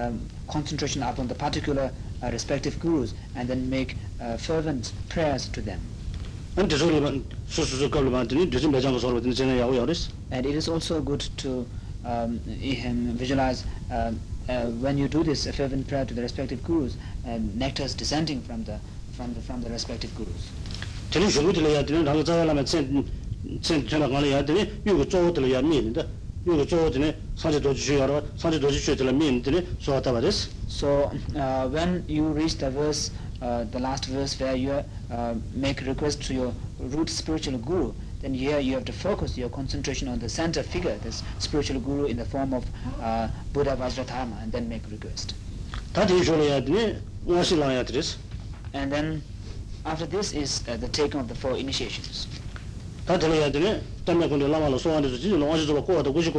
um, concentration upon the particular uh, respective gurus and then make uh, fervent prayers to them. And it is also good to um, visualize um, uh, when you do this fervent prayer to the respective gurus, and is descending from the from the from the respective gurus so uh, when you reach the verse uh, the last verse where you uh, make request to your root spiritual guru then here you have to focus your concentration on the center figure this spiritual guru in the form of uh, buddha Vajradhara and then make request 다디 졸어야 되네 and then after this is uh, the taking of the four initiations tātila yā tīne, tāmiyā kundi lāma lā sōhā nidhū jīni, lōngā jīzhō lā kōhā tā kūshī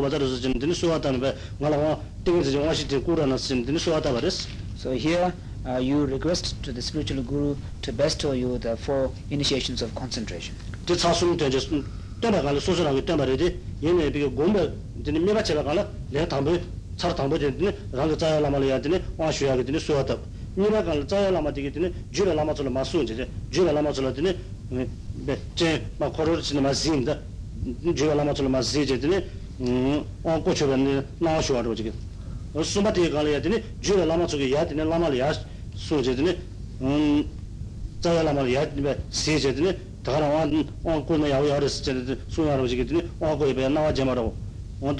kōhā tā rīzhū So here, uh, you request to the spiritual guru to bestow you the four initiations of concentration. Tī tsā sūm tēn jēs, tēmā kāli sōsā rāngi tēmā rīdi, yēnē bīgī gōmbē, tīni mē bā chēbā kāla, lē tāmbē, tsār tāmbē tīni, rāngi tsāyā lāma lā bēchēn mā kōrō rō chīne mā zīm dā jīgā lā mā tsō lō mā zī chē tēne ān kō chō bē nē nā shuwa rō chī kē sō mā tē kā lē yā tēne jīgā lā mā tsō kē yā tēne lā mā lē yā sō chē tēne tsā yā lā mā lē yā tēne bē So when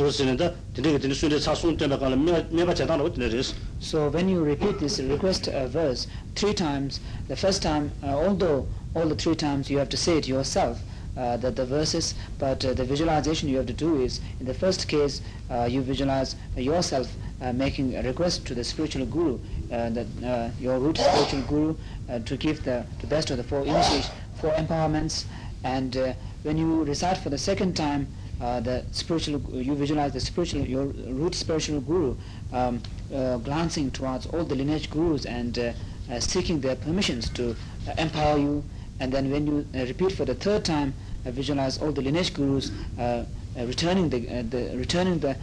you repeat this request uh, verse three times, the first time, uh, although all the three times you have to say it yourself, uh, that the verses, but uh, the visualization you have to do is, in the first case, uh, you visualize yourself uh, making a request to the spiritual guru, uh, that uh, your root spiritual guru, to give the, the best of the four initiates, four empowerments, and when you recite for the second time, uh, the spiritual, you visualize the spiritual, your root spiritual guru um, uh, glancing towards all the lineage gurus and uh, uh seeking their permissions to uh, empower you. And then when you repeat for the third time, visualize all the lineage gurus returning the, the, returning the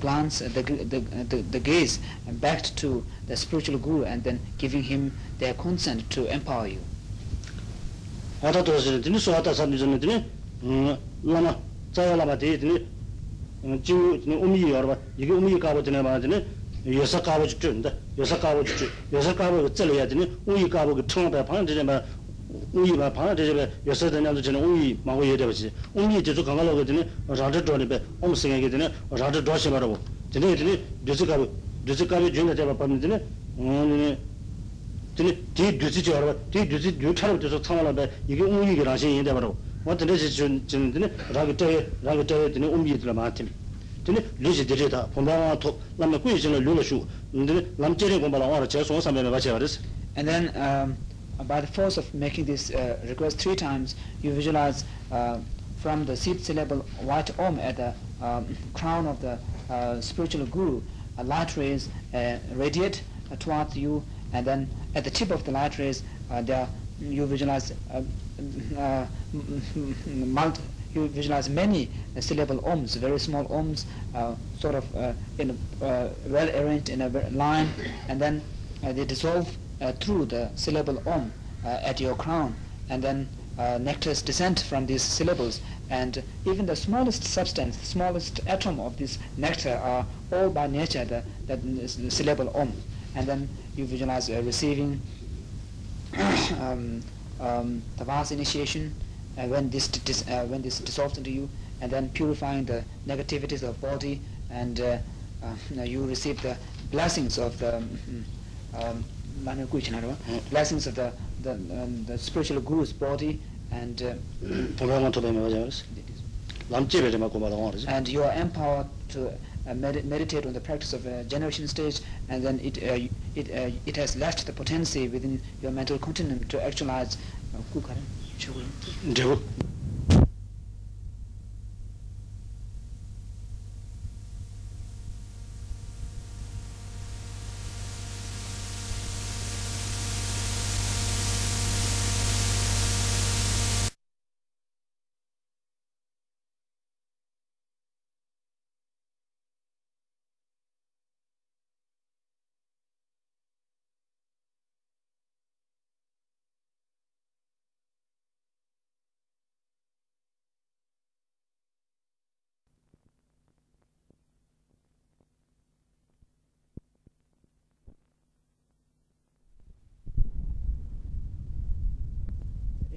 glance, the, the, the, the gaze back to the spiritual guru and then giving him their consent to empower you. 자야라바 데드니 지 우미 여러바 이게 우미 가고 전에 맞으니 여사 가고 죽는다 여사 가고 죽지 여사 가고 쩔어야 되니 우이 가고 그 통합에 방한되지 마 우이 봐 방한되지 마 여사 되냐도 전에 우이 마고 해야 되지 우미 계속 강하려고 되니 라드 돈에 배 엄생에 되니 라드 돈에 말하고 되니 되니 계속 가고 계속 가고 전에 잡아 봐 되니 음뒤 뒤지 뒤 뒤지 계속 이게 우이 그러신 인데 말하고 wata chini rangi rangi umyi kuyi chini lula shu lam la wara chaya bache waris And then um, by the force of making this uh, request three times, you visualize uh, from the seed syllable white om at the um, crown of the uh, spiritual guru, a light rays uh, radiate uh, towards you and then at the tip of the light rays uh, there are you visualize uh, uh multi, you visualize many syllable ohms, very small ohms, uh, sort of in well arranged in a uh, line, and then they dissolve through the syllable ohm at your crown, and then uh, nectars descend from these syllables and even the smallest substance, the smallest atom of this nectar are all by nature the, the, the syllable om and then you visualize uh, receiving um, um, the vast initiation uh, when this dis, uh, when this dissolves into you, and then purifying the negativities of body, and uh, uh, you receive the blessings of the um, um mm. blessings of the the, um, the spiritual guru's body, and uh, and you are empowered to uh, med- meditate on the practice of uh, generation stage, and then it uh, it it has left the potency within your mental continuum to actualize.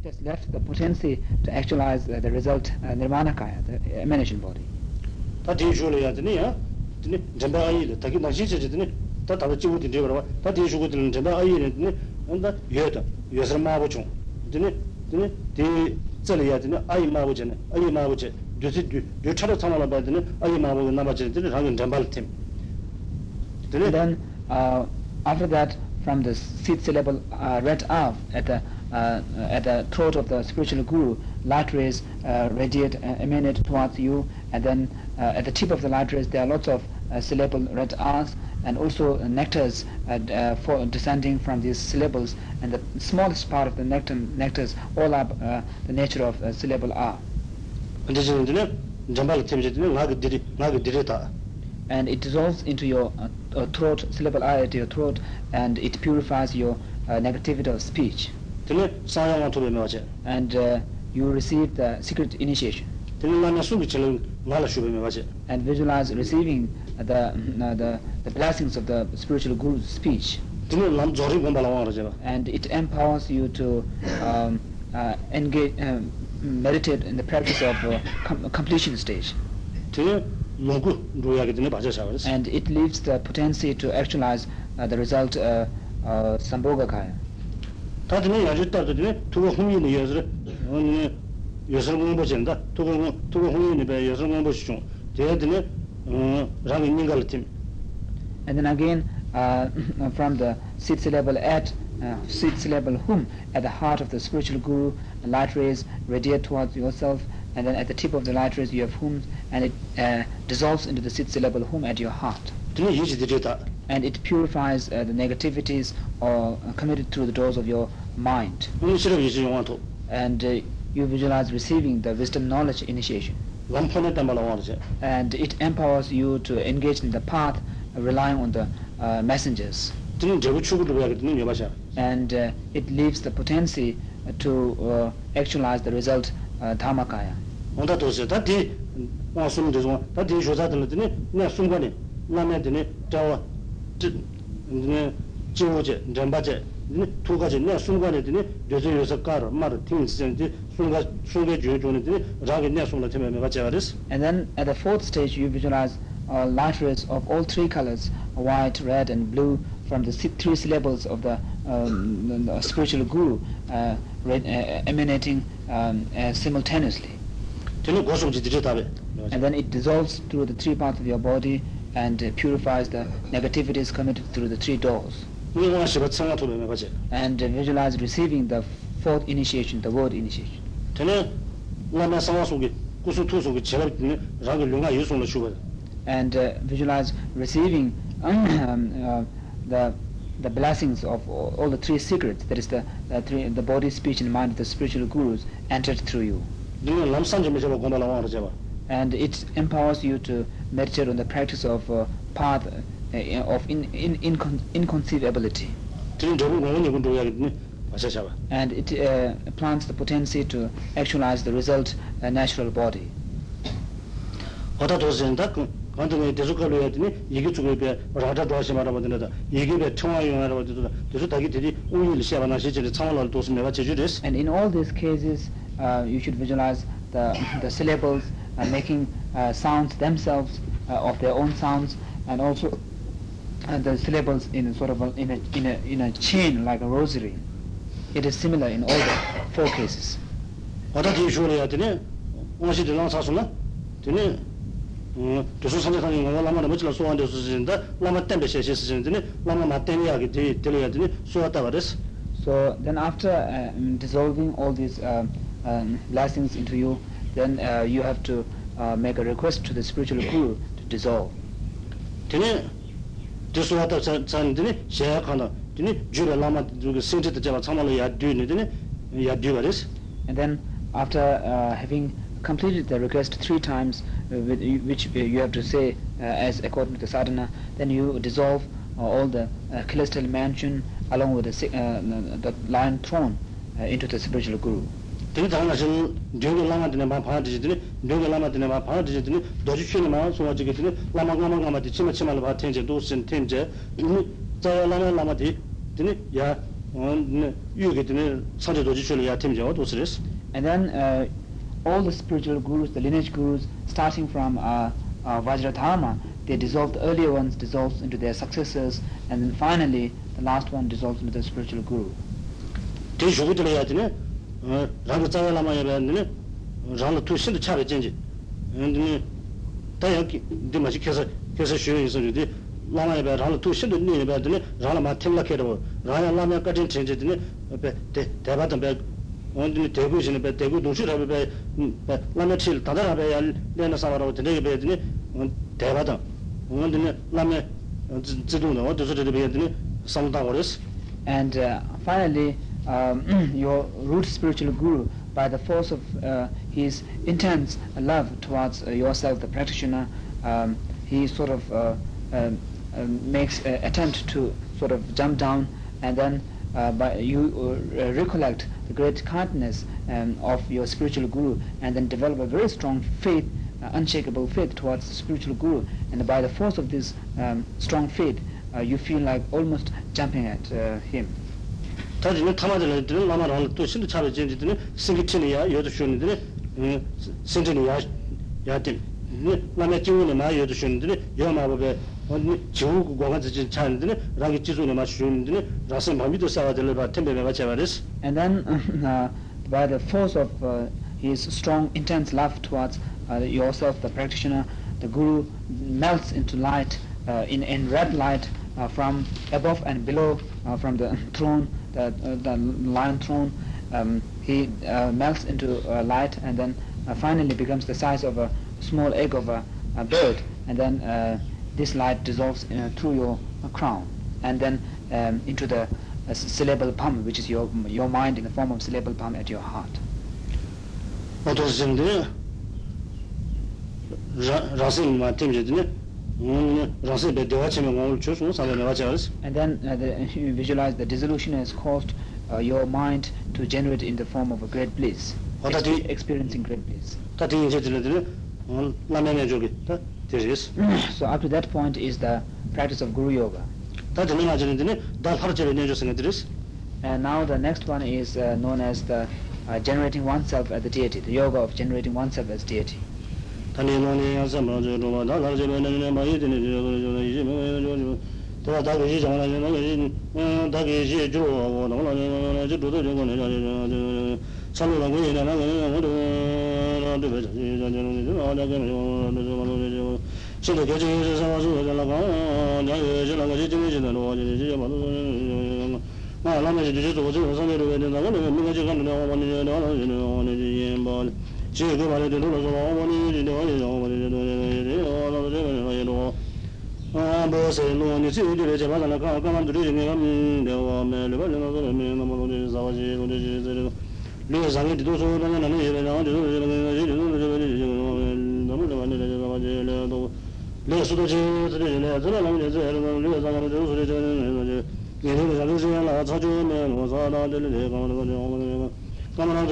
Just left the potency to actualize uh, the result uh, nirmanakaya, the emanation body. Tā tī shūla yā tini yā, tini jambā āyī lā, tā kī nāshī chā chā tini, tā tā tā chīgū tini rīwa rā, tā tī shūgū tini jambā āyī lā tini, un tā yō tā, yōsar mā bū chōng, tini, tini, tī tsā lā yā tini āyī mā bū chā nā, āyī mā bū chā, yō sī, yō chā rā tsā mā lā bā tini, āyī mā bū nā bā chā tini, rāngi jambā lā tini. Then, uh, after that, from the seed syllable uh, right off at the uh, at the throat of the spiritual guru, light rays uh, radiate, uh, emanate towards you, and then uh, at the tip of the light rays there are lots of syllable red R's and also nectars for descending from these syllables, and the smallest part of the nectar, nectars all are the nature of syllable R. and it dissolves into your uh, throat, syllable I at your throat, and it purifies your uh, negativity of speech tene mewa che and uh, you receive the secret initiation tene lā nā sūki chele ngā la mewa che and visualize receiving the, mm, uh, the, the blessings of the spiritual guru's speech tene lām jōrī gōmbā lā wā and it empowers you to um, uh, engage, uh, meditate in the practice of uh, com completion stage. And it leaves the potency to actualize uh, the result uh, uh, 두고 아니 보진다 두고 두고 배 보시죠 and then again uh, from the sixth syllable at uh, sixth level hum at the heart of the spiritual guru the light rays radiate towards yourself and then at the tip of the light rays you have hum and it uh, dissolves into the sixth syllable hum at your heart and it purifies uh, the negativities or committed through the doors of your mind. And uh, you visualize receiving the wisdom knowledge initiation. And it empowers you to engage in the path relying on the uh, messengers. And uh, it leaves the potency uh, to uh, actualize the result uh, dharmakaya and then at the fourth stage you visualize uh, light rays of all three colors white red and blue from the three syllables of the, um, the spiritual guru uh, red, uh, emanating um, uh, simultaneously and then it dissolves through the three parts of your body and uh, purifies the negativities committed through the three doors and visualize receiving the fourth initiation, the word initiation. And uh, visualize receiving um, um, the the blessings of all, the three secrets, that is the the, body, speech, and mind of the spiritual gurus entered through you. And it empowers you to meditate on the practice of uh, path. Eh, of in, in, incon, inconceivability. And it uh, plants the potency to actualize the result a uh, natural body. And in all these cases uh, you should visualize the the syllables uh, making uh, sounds themselves uh, of their own sounds and also uh, the syllables in sort of a, in, a, in, a, in a chain like a rosary. It is similar in all the four cases. Wata ji tene, tene, lama lama ten lama So then after uh, dissolving all these um, um, blessings into you, then uh, you have to uh, make a request to the spiritual guru to dissolve. Tene, and then after uh, having completed the request three times uh, with, which uh, you have to say uh, as according to the sadhana then you dissolve uh, all the uh, celestial mansion along with the, uh, the lion throne uh, into the spiritual guru 되게 당하신 되게 라마드네 마 파드지드네 되게 라마드네 마 파드지드네 라마가마가마디 치마치말 텐제 도신 텐제 이무 자야라마 드네 야 온네 유게드네 사제 도지쉬네 야 팀제 오도스레스 and then uh, all the spiritual gurus the lineage gurus starting from uh, uh, vajradhama they the earlier ones dissolves into their successors and then finally the last one dissolves into the spiritual guru rāba tsāyā lāma yā tū shindu di kēsā kēsā shūyō di lāma yā tū shindu yā rāyā lāma yā na And uh, finally, um, mm, your root spiritual guru by the force of uh, his intense love towards uh, yourself, the practitioner. Um, he sort of uh, um, um makes an uh, attempt to sort of jump down and then uh, by you uh, recollect the great kindness um, of your spiritual guru and then develop a very strong faith, unshakable faith towards the spiritual guru. And by the force of this um, strong faith, you feel like almost jumping at him. 다지 있는 타마들은 들은 또 신도 차로 지는 신기치니야 여도 신진이야 야든 라마 지우는 마 여도 쉬는데 여마법에 언니 지우고 고가 지진 차는데 라기 지존에 마시는데 라스 마미도 사와들 바 템베베 마차바레스 and then uh, by the force of uh, his strong intense love towards uh, yourself the practitioner the guru melts into light uh, in in red light uh, from above and below uh, from the throne the, uh, lion throne, um, he uh, melts into light and then uh, finally becomes the size of a small egg of a, a bird and then this light dissolves through your crown and then um, into the syllable bam which is your your mind in the form of syllable bam at your heart was in there rasil Mm, and then uh, the, you visualize the dissolution has caused uh, your mind to generate in the form of a great bliss, oh, exp experiencing great bliss. Mm, so up to that point is the practice of Guru Yoga. And now the next one is uh, known as the uh, generating oneself as the deity, the yoga of generating oneself as deity. 他那弄那样子，不弄这弄那，他弄这弄那，弄把一点的这他的，那个是嗯，他给些粗的，我个那个就粗的这个呢，的那贵都那对不起，就就那个那个那个那个那个那个那个那个那个那个那个那个那个 chi ki pari di lupa sopa omo ni di diwa ni omo di di diwa ni di li na so le sa wa chi lo di di di lo li sa ni di do so na na ni di na di di di di di di di di di di သောနော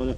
ရေ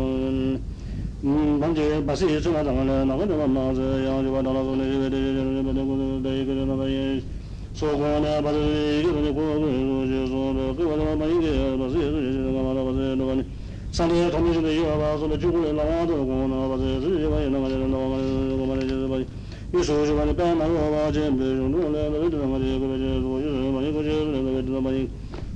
먼저 바세 예정하다 말아 나가는 건 나와도 고나 이제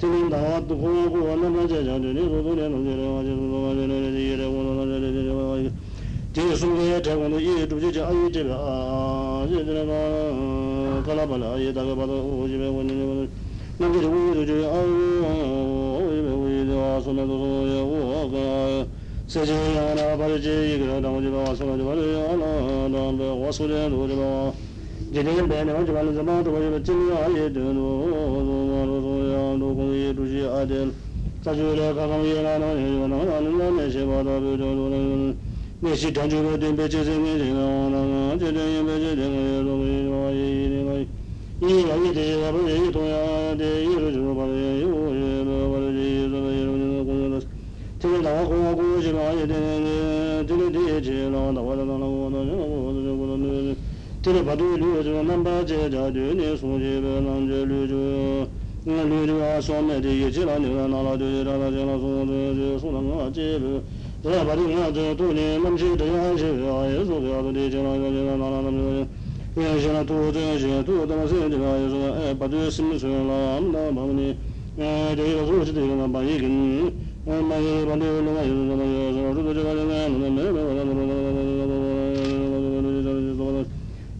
tīrīṃ dāvāt dukhuṃ yākū vāna mācchā chāntu nī rūpū nē nā jirā vācchā sūdhā vācchā nā rā jirā vācchā nā rā jirā vācchā tīrī sūdhā yā thay kundu yī rūpū jī chā āyī chī bā āyī chī bā kālā dāgā pā tā ū jī bā nā rā chī ū jī rū chī āyī ū jī bā ū jī dā vā sūdhā dā sūdhā yā ū ā kā sē chī yā nā pā rī yī kī rā dā ū jī bā vā sūdhā jī bā rī nā dā vā sūdhā yā rū jī bā vācchā jirīṃ bhe nāṃ cikāli samāṃ tu vāśi tere padu lu ju nam pa je ja ju ne su je be nam je lu ju nga lu ju a so me de ye je e la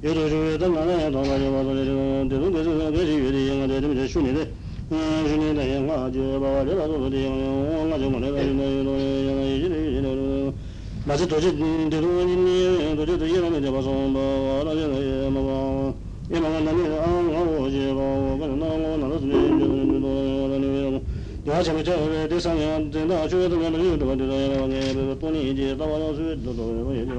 yore yore dan na ya dan ya ba le de dun de dun de yi de yang de de shu ni de shu ni yang ba wa la de yang yi ji de yi de ba ni na ni de ya ma ya na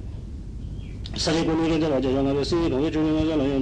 sāmi kūni kīnti rācchā yāngā pē sīni kāngi chūni kāngi lāngi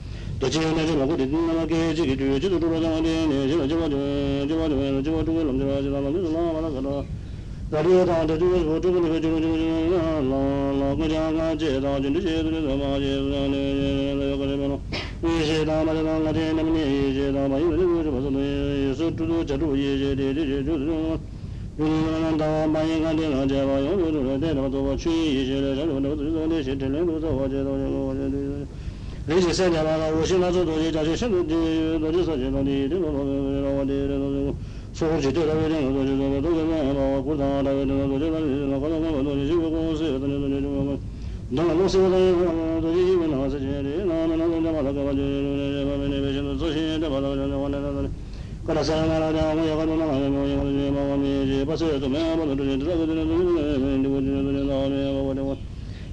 dusirana rīśi sēnyā rā rā wāshī nā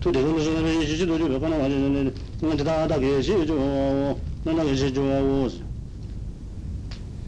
तो